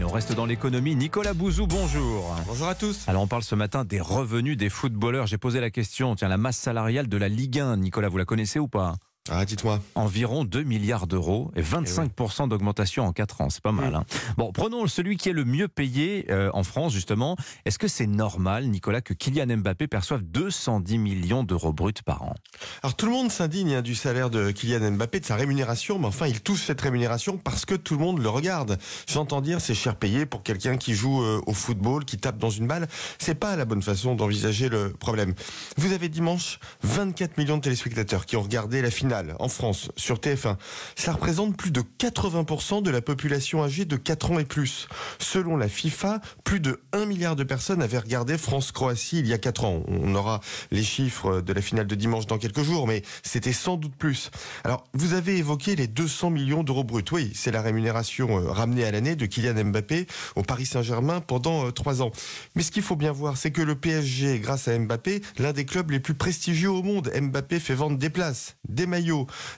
Allez, on reste dans l'économie. Nicolas Bouzou, bonjour. Bonjour à tous. Alors, on parle ce matin des revenus des footballeurs. J'ai posé la question, tiens, la masse salariale de la Ligue 1. Nicolas, vous la connaissez ou pas? Ah, dites-moi. Environ 2 milliards d'euros et 25% d'augmentation en 4 ans. C'est pas mal. Hein. Bon, prenons celui qui est le mieux payé euh, en France, justement. Est-ce que c'est normal, Nicolas, que Kylian Mbappé perçoive 210 millions d'euros bruts par an? Alors, tout le monde s'indigne hein, du salaire de Kylian Mbappé, de sa rémunération, mais enfin, il touche cette rémunération parce que tout le monde le regarde. J'entends dire c'est cher payé pour quelqu'un qui joue euh, au football, qui tape dans une balle. C'est pas la bonne façon d'envisager le problème. Vous avez dimanche 24 millions de téléspectateurs qui ont regardé la finale en France sur TF1. Ça représente plus de 80% de la population âgée de 4 ans et plus. Selon la FIFA, plus de 1 milliard de personnes avaient regardé France-Croatie il y a 4 ans. On aura les chiffres de la finale de dimanche dans quelques jours, mais c'était sans doute plus. Alors, vous avez évoqué les 200 millions d'euros bruts. Oui, c'est la rémunération euh, ramenée à l'année de Kylian Mbappé au Paris Saint-Germain pendant 3 euh, ans. Mais ce qu'il faut bien voir, c'est que le PSG, grâce à Mbappé, l'un des clubs les plus prestigieux au monde, Mbappé fait vendre des places, des maillots,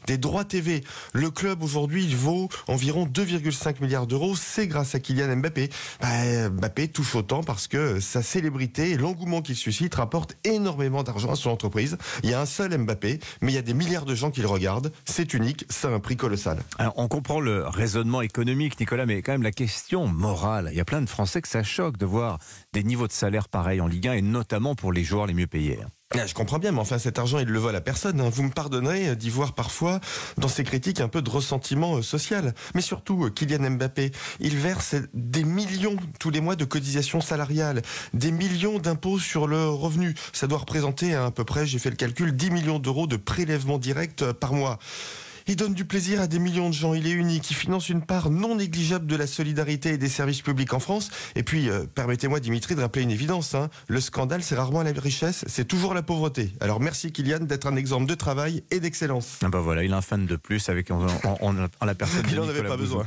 des droits TV. Le club aujourd'hui, il vaut environ 2,5 milliards d'euros. C'est grâce à Kylian Mbappé. Bah, Mbappé touche autant parce que sa célébrité et l'engouement qu'il suscite rapportent énormément d'argent à son entreprise. Il y a un seul Mbappé, mais il y a des milliards de gens qui le regardent. C'est unique, ça a un prix colossal. On comprend le raisonnement économique, Nicolas, mais quand même la question morale. Il y a plein de Français que ça choque de voir des niveaux de salaire pareils en Ligue 1 et notamment pour les joueurs les mieux payés. Ah, je comprends bien, mais enfin cet argent, il le vole à personne. Hein. Vous me pardonnerez d'y voir parfois, dans ces critiques, un peu de ressentiment euh, social. Mais surtout, euh, Kylian Mbappé, il verse des millions tous les mois de cotisations salariales, des millions d'impôts sur le revenu. Ça doit représenter à, à peu près, j'ai fait le calcul, 10 millions d'euros de prélèvements directs euh, par mois. Il donne du plaisir à des millions de gens. Il est unique. Il finance une part non négligeable de la solidarité et des services publics en France. Et puis, euh, permettez-moi, Dimitri, de rappeler une évidence. Hein. Le scandale, c'est rarement la richesse, c'est toujours la pauvreté. Alors, merci Kylian d'être un exemple de travail et d'excellence. Ah bah voilà, il a un fan de plus avec en, la personne. il n'en avait pas besoin.